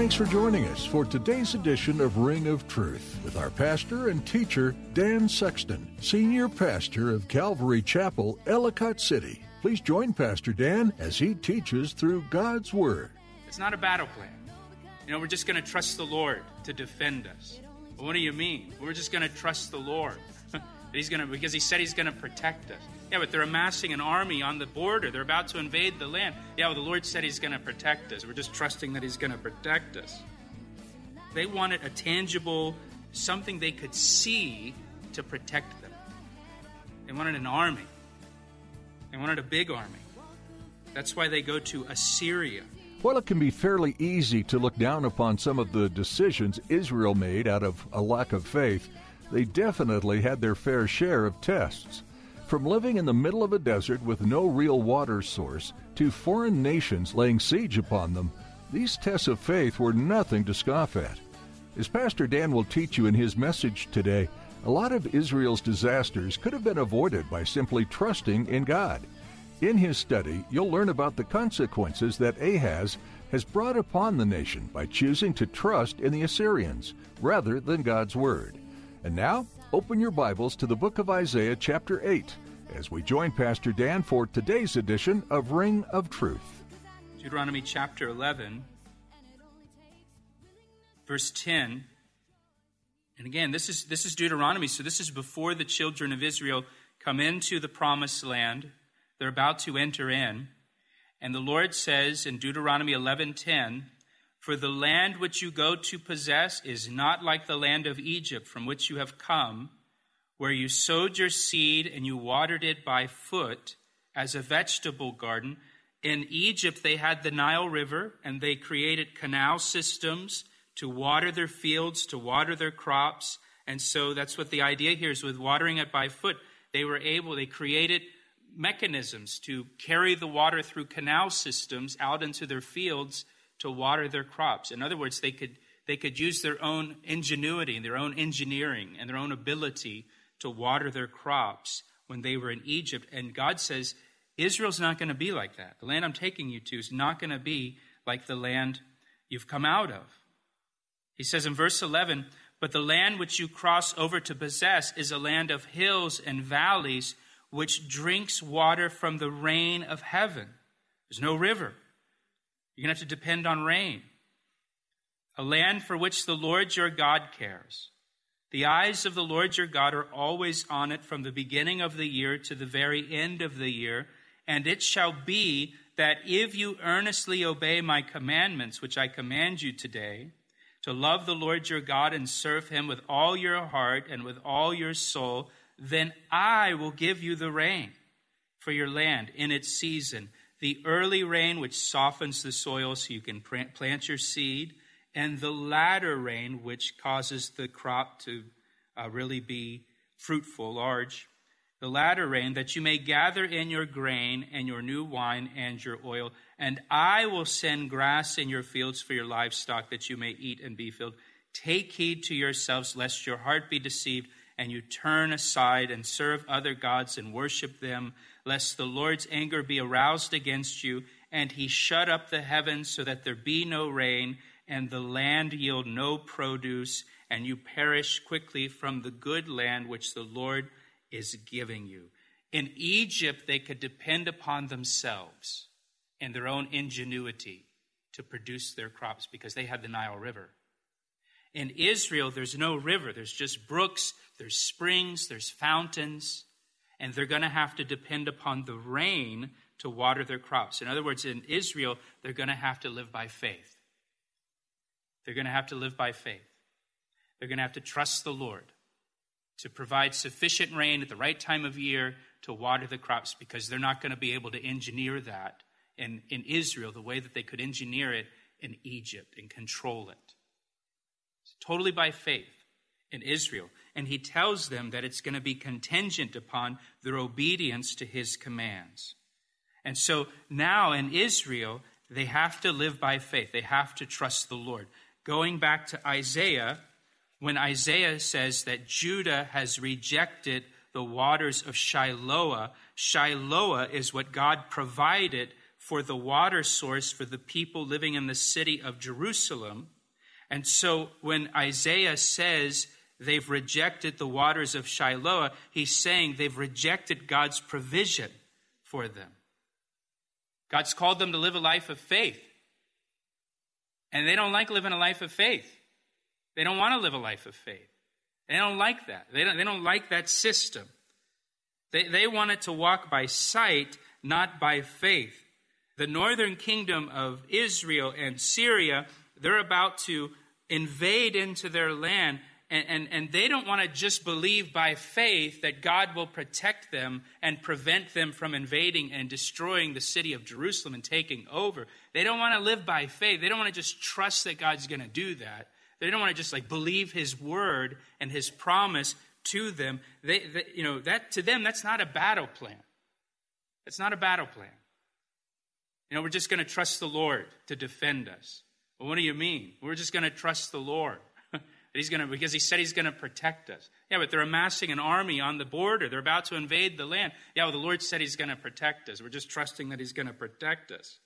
Thanks for joining us for today's edition of Ring of Truth with our pastor and teacher, Dan Sexton, senior pastor of Calvary Chapel, Ellicott City. Please join Pastor Dan as he teaches through God's Word. It's not a battle plan. You know, we're just going to trust the Lord to defend us. Well, what do you mean? We're just going to trust the Lord. he's going to because he said he's going to protect us. Yeah, but they're amassing an army on the border. They're about to invade the land. Yeah, well, the Lord said he's going to protect us. We're just trusting that he's going to protect us. They wanted a tangible something they could see to protect them. They wanted an army. They wanted a big army. That's why they go to Assyria. While it can be fairly easy to look down upon some of the decisions Israel made out of a lack of faith, they definitely had their fair share of tests. From living in the middle of a desert with no real water source to foreign nations laying siege upon them, these tests of faith were nothing to scoff at. As Pastor Dan will teach you in his message today, a lot of Israel's disasters could have been avoided by simply trusting in God. In his study, you'll learn about the consequences that Ahaz has brought upon the nation by choosing to trust in the Assyrians rather than God's Word. And now, open your Bibles to the book of Isaiah, chapter 8, as we join Pastor Dan for today's edition of Ring of Truth. Deuteronomy chapter 11, verse 10. And again, this is, this is Deuteronomy, so this is before the children of Israel come into the promised land. They're about to enter in. And the Lord says in Deuteronomy 11:10, "For the land which you go to possess is not like the land of Egypt from which you have come, where you sowed your seed and you watered it by foot as a vegetable garden. In Egypt they had the Nile River and they created canal systems to water their fields, to water their crops. And so that's what the idea here is with watering it by foot. They were able, they created mechanisms to carry the water through canal systems out into their fields to water their crops. In other words, they could, they could use their own ingenuity and their own engineering and their own ability to water their crops when they were in Egypt. And God says, Israel's not going to be like that. The land I'm taking you to is not going to be like the land you've come out of. He says in verse 11, But the land which you cross over to possess is a land of hills and valleys, which drinks water from the rain of heaven. There's no river. You're going to have to depend on rain. A land for which the Lord your God cares. The eyes of the Lord your God are always on it from the beginning of the year to the very end of the year. And it shall be that if you earnestly obey my commandments, which I command you today, to love the Lord your God and serve him with all your heart and with all your soul, then I will give you the rain for your land in its season, the early rain which softens the soil so you can plant your seed, and the latter rain which causes the crop to uh, really be fruitful, large. The latter rain that you may gather in your grain and your new wine and your oil, and I will send grass in your fields for your livestock that you may eat and be filled. Take heed to yourselves, lest your heart be deceived and you turn aside and serve other gods and worship them, lest the Lord's anger be aroused against you, and he shut up the heavens so that there be no rain, and the land yield no produce, and you perish quickly from the good land which the Lord is giving you. In Egypt, they could depend upon themselves and their own ingenuity to produce their crops because they had the Nile River. In Israel, there's no river, there's just brooks, there's springs, there's fountains, and they're going to have to depend upon the rain to water their crops. In other words, in Israel, they're going to have to live by faith. They're going to have to live by faith. They're going to have to trust the Lord to provide sufficient rain at the right time of year to water the crops because they're not going to be able to engineer that in, in Israel the way that they could engineer it in Egypt and control it. It's totally by faith in Israel. And he tells them that it's going to be contingent upon their obedience to his commands. And so now in Israel, they have to live by faith. They have to trust the Lord. Going back to Isaiah, when Isaiah says that Judah has rejected the waters of Shiloah, Shiloah is what God provided for the water source for the people living in the city of Jerusalem. And so when Isaiah says they've rejected the waters of Shiloah, he's saying they've rejected God's provision for them. God's called them to live a life of faith. And they don't like living a life of faith. They don't want to live a life of faith. They don't like that. They don't, they don't like that system. They, they wanted to walk by sight, not by faith. The northern kingdom of Israel and Syria, they're about to invade into their land, and, and, and they don't want to just believe by faith that God will protect them and prevent them from invading and destroying the city of Jerusalem and taking over. They don't want to live by faith. They don't want to just trust that God's going to do that. They don't want to just like believe his word and his promise to them. They, they, you know, that to them, that's not a battle plan. It's not a battle plan. You know, we're just going to trust the Lord to defend us. Well, what do you mean? We're just going to trust the Lord. He's going to, because he said he's going to protect us. Yeah, but they're amassing an army on the border. They're about to invade the land. Yeah, well, the Lord said he's going to protect us. We're just trusting that he's going to protect us.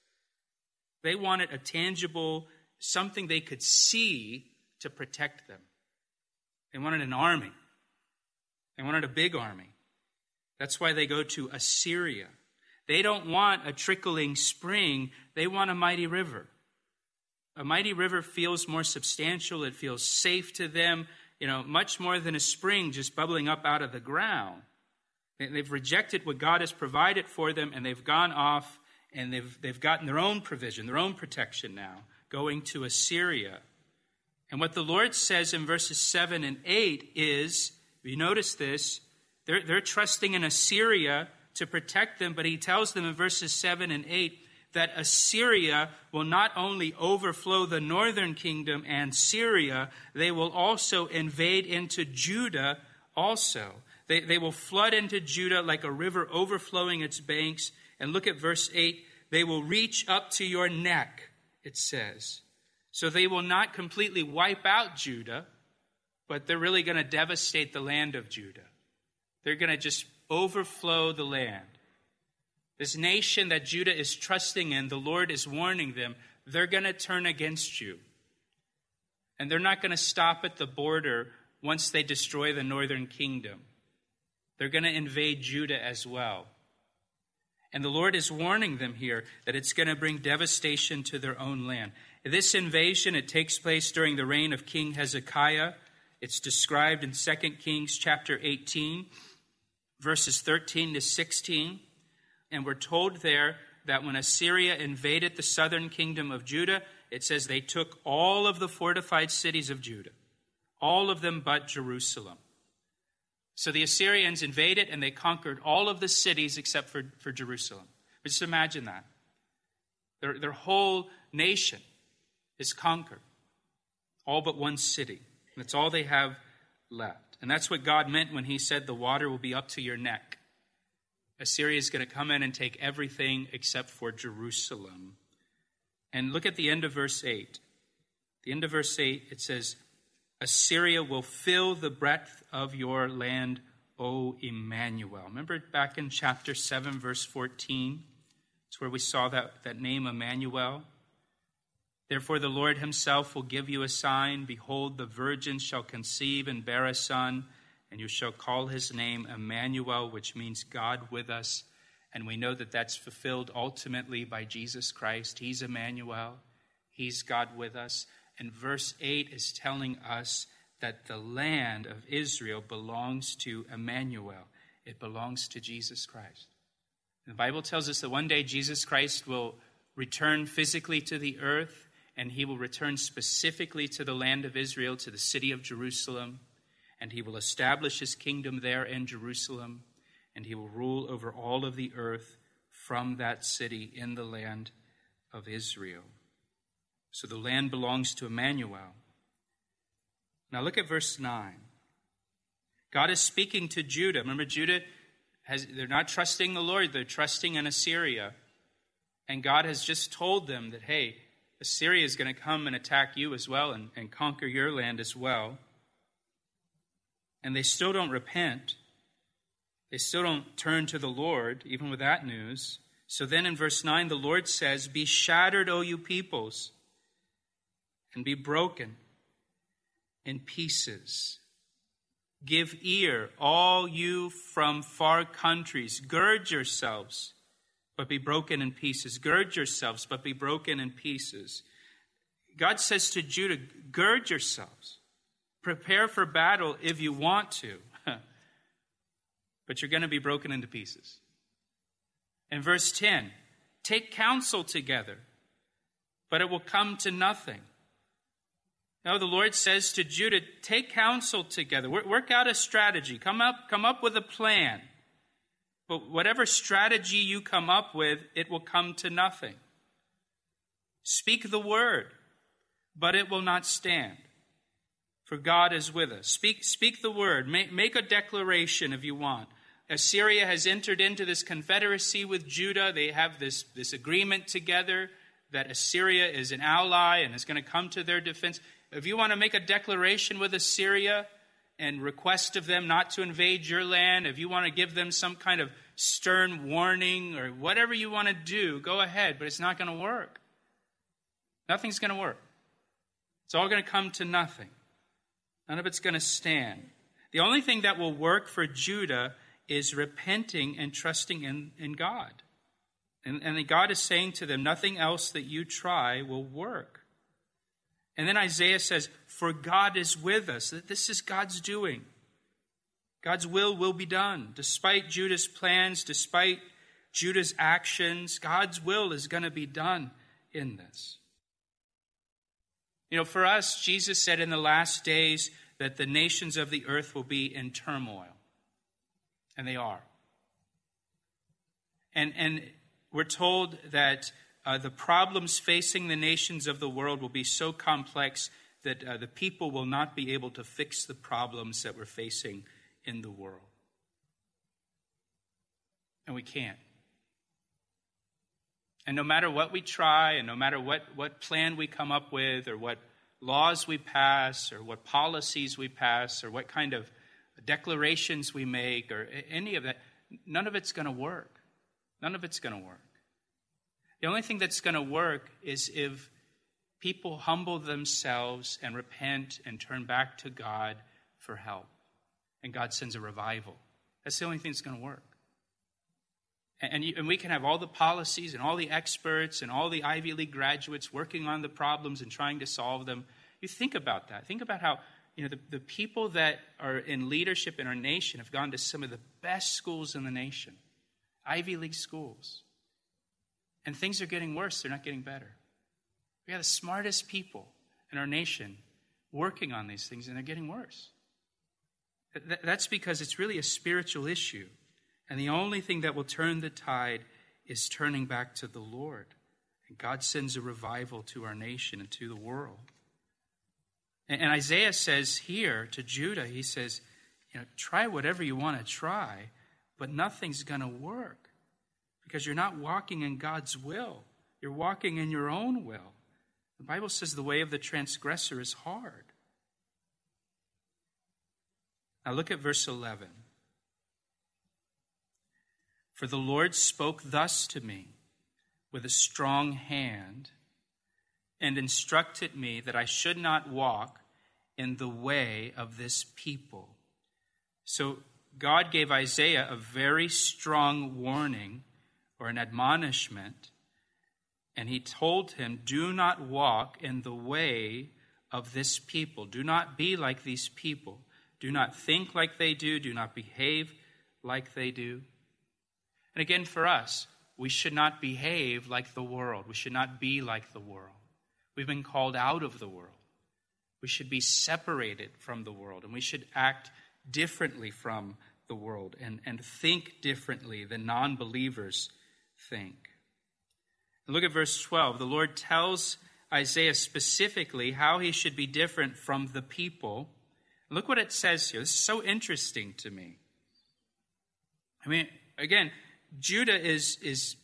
They wanted a tangible, something they could see to protect them. They wanted an army. They wanted a big army. That's why they go to Assyria. They don't want a trickling spring, they want a mighty river. A mighty river feels more substantial, it feels safe to them, you know, much more than a spring just bubbling up out of the ground. They've rejected what God has provided for them, and they've gone off and they've, they've gotten their own provision, their own protection now, going to Assyria. And what the Lord says in verses 7 and 8 is if you notice this, they're, they're trusting in Assyria to protect them, but he tells them in verses 7 and 8 that Assyria will not only overflow the northern kingdom and Syria, they will also invade into Judah also. They, they will flood into Judah like a river overflowing its banks. And look at verse 8 they will reach up to your neck, it says. So they will not completely wipe out Judah, but they're really going to devastate the land of Judah. They're going to just overflow the land. This nation that Judah is trusting in, the Lord is warning them, they're going to turn against you. And they're not going to stop at the border once they destroy the northern kingdom. They're going to invade Judah as well. And the Lord is warning them here that it's going to bring devastation to their own land. This invasion, it takes place during the reign of King Hezekiah. It's described in 2 Kings chapter 18, verses 13 to 16. And we're told there that when Assyria invaded the southern kingdom of Judah, it says they took all of the fortified cities of Judah, all of them but Jerusalem. So the Assyrians invaded and they conquered all of the cities except for, for Jerusalem. But just imagine that. Their, their whole nation is conquered, all but one city. That's all they have left. And that's what God meant when He said, The water will be up to your neck. Assyria is going to come in and take everything except for Jerusalem. And look at the end of verse 8. The end of verse 8, it says, Assyria will fill the breadth of your land, O Emmanuel. Remember back in chapter 7, verse 14? It's where we saw that, that name, Emmanuel. Therefore, the Lord himself will give you a sign. Behold, the virgin shall conceive and bear a son, and you shall call his name Emmanuel, which means God with us. And we know that that's fulfilled ultimately by Jesus Christ. He's Emmanuel, He's God with us. And verse 8 is telling us that the land of Israel belongs to Emmanuel, it belongs to Jesus Christ. The Bible tells us that one day Jesus Christ will return physically to the earth, and he will return specifically to the land of Israel, to the city of Jerusalem, and he will establish his kingdom there in Jerusalem, and he will rule over all of the earth from that city in the land of Israel. So the land belongs to Emmanuel. Now look at verse 9. God is speaking to Judah. Remember, Judah has, they're not trusting the Lord, they're trusting in Assyria. And God has just told them that, hey, Assyria is going to come and attack you as well and, and conquer your land as well. And they still don't repent. They still don't turn to the Lord, even with that news. So then in verse 9, the Lord says, Be shattered, O you peoples, and be broken in pieces. Give ear, all you from far countries. Gird yourselves, but be broken in pieces. Gird yourselves, but be broken in pieces. God says to Judah, Gird yourselves. Prepare for battle if you want to, but you're going to be broken into pieces. In verse 10, take counsel together, but it will come to nothing. No, the Lord says to Judah, take counsel together, work out a strategy, come up, come up with a plan. But whatever strategy you come up with, it will come to nothing. Speak the word, but it will not stand. For God is with us. Speak, speak the word. Make, make a declaration if you want. Assyria has entered into this confederacy with Judah. They have this, this agreement together that Assyria is an ally and is going to come to their defense. If you want to make a declaration with Assyria and request of them not to invade your land, if you want to give them some kind of stern warning or whatever you want to do, go ahead, but it's not going to work. Nothing's going to work. It's all going to come to nothing. None of it's going to stand. The only thing that will work for Judah is repenting and trusting in, in God. And, and God is saying to them, nothing else that you try will work. And then Isaiah says, For God is with us. That this is God's doing. God's will will be done. Despite Judah's plans, despite Judah's actions, God's will is going to be done in this. You know, for us, Jesus said in the last days that the nations of the earth will be in turmoil. And they are. And, and we're told that uh, the problems facing the nations of the world will be so complex that uh, the people will not be able to fix the problems that we're facing in the world. And we can't. And no matter what we try, and no matter what, what plan we come up with, or what laws we pass, or what policies we pass, or what kind of declarations we make, or any of that, none of it's going to work. None of it's going to work. The only thing that's going to work is if people humble themselves and repent and turn back to God for help. And God sends a revival. That's the only thing that's going to work. And, and, we can have all the policies and all the experts and all the Ivy League graduates working on the problems and trying to solve them. You think about that. Think about how you know, the, the people that are in leadership in our nation have gone to some of the best schools in the nation, Ivy League schools. And things are getting worse, they're not getting better. We have the smartest people in our nation working on these things, and they're getting worse. That's because it's really a spiritual issue. And the only thing that will turn the tide is turning back to the Lord. And God sends a revival to our nation and to the world. And Isaiah says here to Judah, he says, you know, try whatever you want to try, but nothing's going to work because you're not walking in God's will. You're walking in your own will. The Bible says the way of the transgressor is hard. Now look at verse 11. For the Lord spoke thus to me with a strong hand and instructed me that I should not walk in the way of this people. So God gave Isaiah a very strong warning or an admonishment, and he told him, Do not walk in the way of this people. Do not be like these people. Do not think like they do. Do not behave like they do. And again, for us, we should not behave like the world. We should not be like the world. We've been called out of the world. We should be separated from the world, and we should act differently from the world and, and think differently than non believers think. Look at verse 12. The Lord tells Isaiah specifically how he should be different from the people. Look what it says here. This is so interesting to me. I mean, again, Judah is, is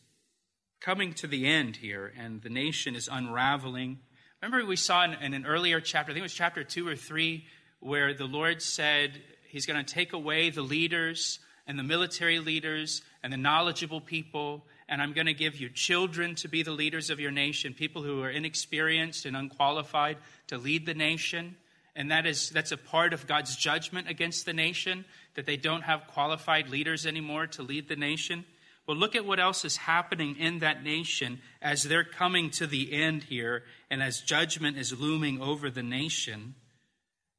coming to the end here, and the nation is unraveling. Remember, we saw in, in an earlier chapter, I think it was chapter two or three, where the Lord said he's going to take away the leaders and the military leaders and the knowledgeable people, and I'm going to give you children to be the leaders of your nation, people who are inexperienced and unqualified to lead the nation. And that is that's a part of God's judgment against the nation that they don't have qualified leaders anymore to lead the nation. Well, look at what else is happening in that nation as they're coming to the end here and as judgment is looming over the nation.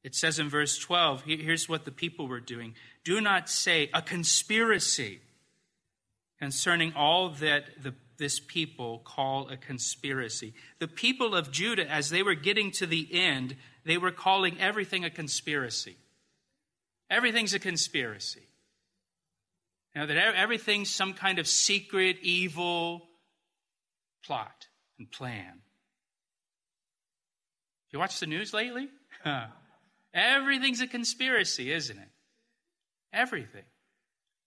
It says in verse 12, here's what the people were doing. Do not say a conspiracy concerning all that the, this people call a conspiracy. The people of Judah, as they were getting to the end, they were calling everything a conspiracy. Everything's a conspiracy. You know, that everything's some kind of secret, evil plot and plan. You watch the news lately? Everything's a conspiracy, isn't it? Everything.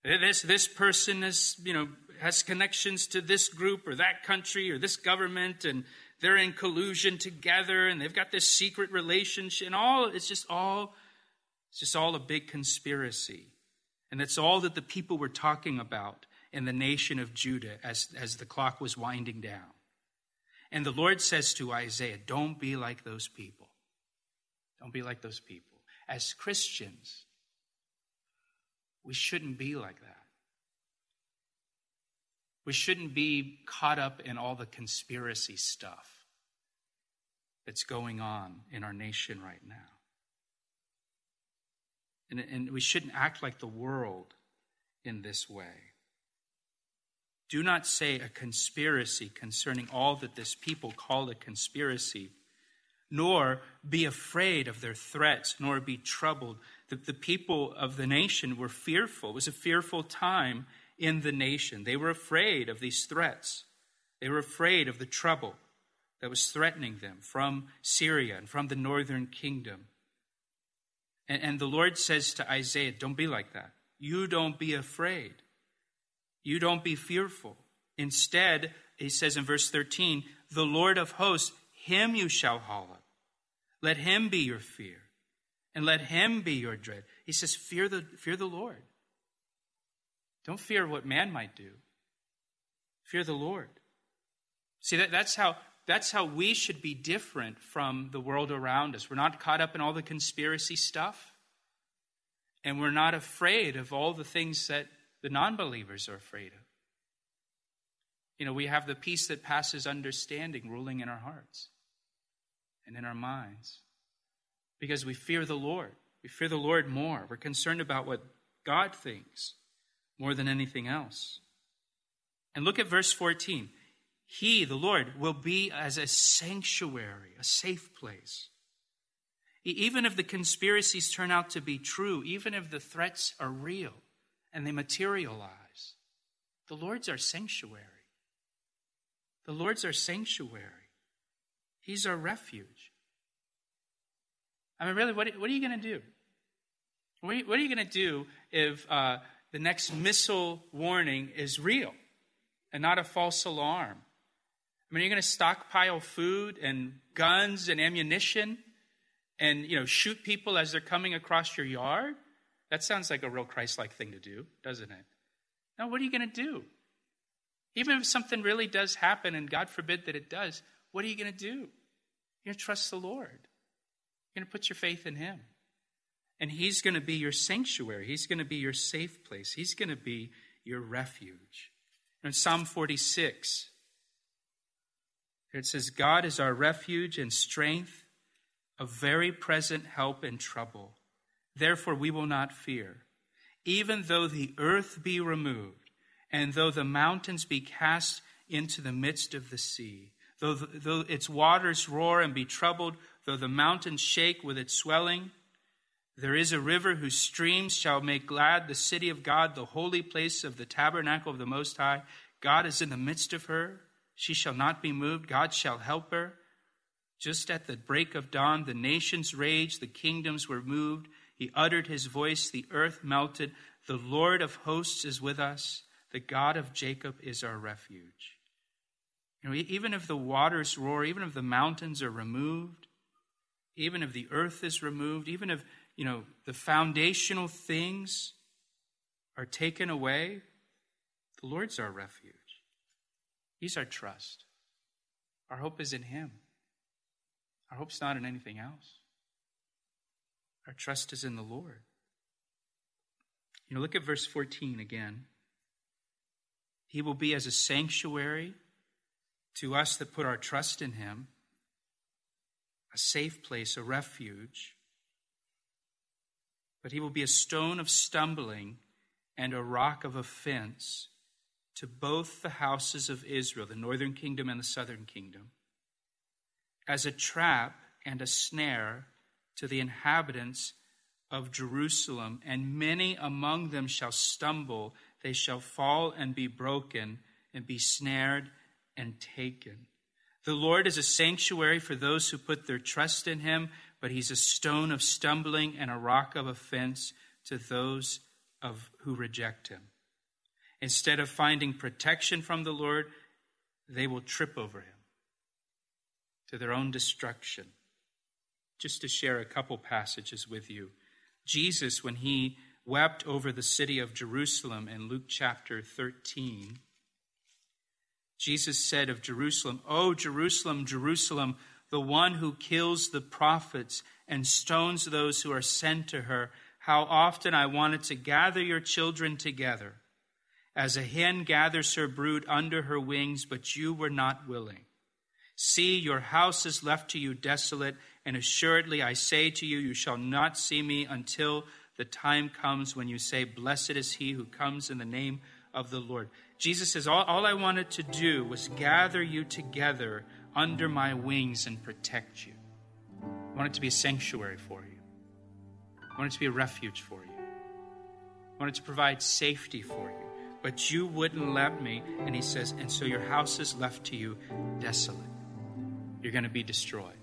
This, this person is, you know, has connections to this group or that country or this government, and they're in collusion together, and they've got this secret relationship, and all it's just all it's just all a big conspiracy. And that's all that the people were talking about in the nation of Judah as, as the clock was winding down. And the Lord says to Isaiah, Don't be like those people. Don't be like those people. As Christians, we shouldn't be like that. We shouldn't be caught up in all the conspiracy stuff that's going on in our nation right now. And, and we shouldn't act like the world in this way. Do not say a conspiracy concerning all that this people call a conspiracy, nor be afraid of their threats, nor be troubled. The, the people of the nation were fearful. It was a fearful time in the nation. They were afraid of these threats. They were afraid of the trouble that was threatening them from Syria and from the northern kingdom. And, and the Lord says to Isaiah, Don't be like that. You don't be afraid. You don't be fearful. Instead, he says in verse 13, The Lord of hosts, him you shall hallow. Let him be your fear, and let him be your dread. He says, Fear the, fear the Lord. Don't fear what man might do. Fear the Lord. See, that, that's how that's how we should be different from the world around us. We're not caught up in all the conspiracy stuff, and we're not afraid of all the things that the non believers are afraid of. You know, we have the peace that passes understanding ruling in our hearts and in our minds because we fear the Lord. We fear the Lord more. We're concerned about what God thinks more than anything else. And look at verse 14. He, the Lord, will be as a sanctuary, a safe place. Even if the conspiracies turn out to be true, even if the threats are real and they materialize, the Lord's our sanctuary. The Lord's our sanctuary. He's our refuge. I mean, really, what, what are you going to do? What are you, you going to do if uh, the next missile warning is real and not a false alarm? I mean, you're going to stockpile food and guns and ammunition and, you know, shoot people as they're coming across your yard? That sounds like a real Christ like thing to do, doesn't it? Now, what are you going to do? Even if something really does happen, and God forbid that it does, what are you going to do? You're going to trust the Lord. You're going to put your faith in Him. And He's going to be your sanctuary. He's going to be your safe place. He's going to be your refuge. In Psalm 46, it says, God is our refuge and strength, a very present help in trouble. Therefore, we will not fear. Even though the earth be removed, And though the mountains be cast into the midst of the sea, though, the, though its waters roar and be troubled, though the mountains shake with its swelling, there is a river whose streams shall make glad the city of God, the holy place of the tabernacle of the Most High. God is in the midst of her. She shall not be moved. God shall help her. Just at the break of dawn, the nations raged, the kingdoms were moved. He uttered his voice, the earth melted. The Lord of hosts is with us. The God of Jacob is our refuge. You know, even if the waters roar, even if the mountains are removed, even if the earth is removed, even if, you know, the foundational things are taken away, the Lord's our refuge. He's our trust. Our hope is in Him. Our hope's not in anything else. Our trust is in the Lord. You know, look at verse 14 again. He will be as a sanctuary to us that put our trust in Him, a safe place, a refuge. But He will be a stone of stumbling and a rock of offense to both the houses of Israel, the northern kingdom and the southern kingdom, as a trap and a snare to the inhabitants of Jerusalem, and many among them shall stumble, they shall fall and be broken, and be snared and taken. The Lord is a sanctuary for those who put their trust in him, but he's a stone of stumbling and a rock of offense to those of who reject him. Instead of finding protection from the Lord, they will trip over him to their own destruction. Just to share a couple passages with you. Jesus, when he wept over the city of Jerusalem in Luke chapter 13, Jesus said of Jerusalem, O Jerusalem, Jerusalem, the one who kills the prophets and stones those who are sent to her, how often I wanted to gather your children together, as a hen gathers her brood under her wings, but you were not willing. See, your house is left to you desolate, and assuredly I say to you, you shall not see me until the time comes when you say, Blessed is he who comes in the name of the Lord. Jesus says, All, all I wanted to do was gather you together under my wings and protect you. I wanted to be a sanctuary for you, I wanted to be a refuge for you, I wanted to provide safety for you. But you wouldn't let me. And he says, And so your house is left to you desolate. You're going to be destroyed.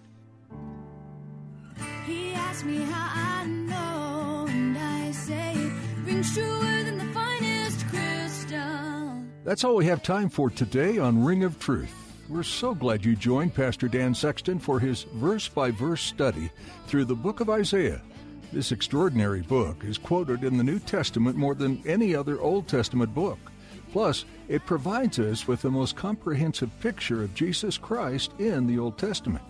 He asked me how I know, and I say rings truer than the finest crystal. That's all we have time for today on Ring of Truth. We're so glad you joined Pastor Dan Sexton for his verse by verse study through the book of Isaiah. This extraordinary book is quoted in the New Testament more than any other Old Testament book. Plus, it provides us with the most comprehensive picture of Jesus Christ in the Old Testament.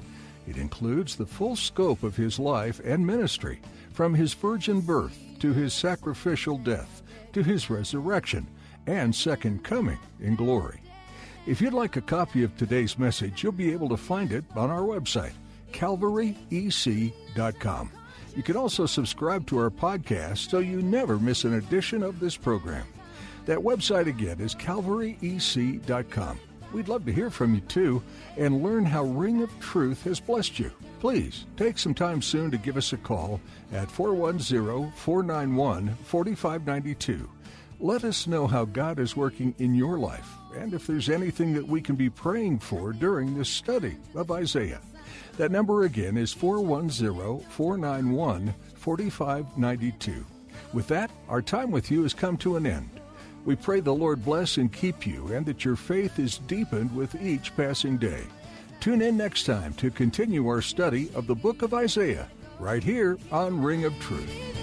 It includes the full scope of his life and ministry, from his virgin birth to his sacrificial death to his resurrection and second coming in glory. If you'd like a copy of today's message, you'll be able to find it on our website, calvaryec.com. You can also subscribe to our podcast so you never miss an edition of this program. That website again is calvaryec.com. We'd love to hear from you too and learn how Ring of Truth has blessed you. Please take some time soon to give us a call at 410 491 4592. Let us know how God is working in your life and if there's anything that we can be praying for during this study of Isaiah. That number again is 410 491 4592. With that, our time with you has come to an end. We pray the Lord bless and keep you and that your faith is deepened with each passing day. Tune in next time to continue our study of the book of Isaiah right here on Ring of Truth.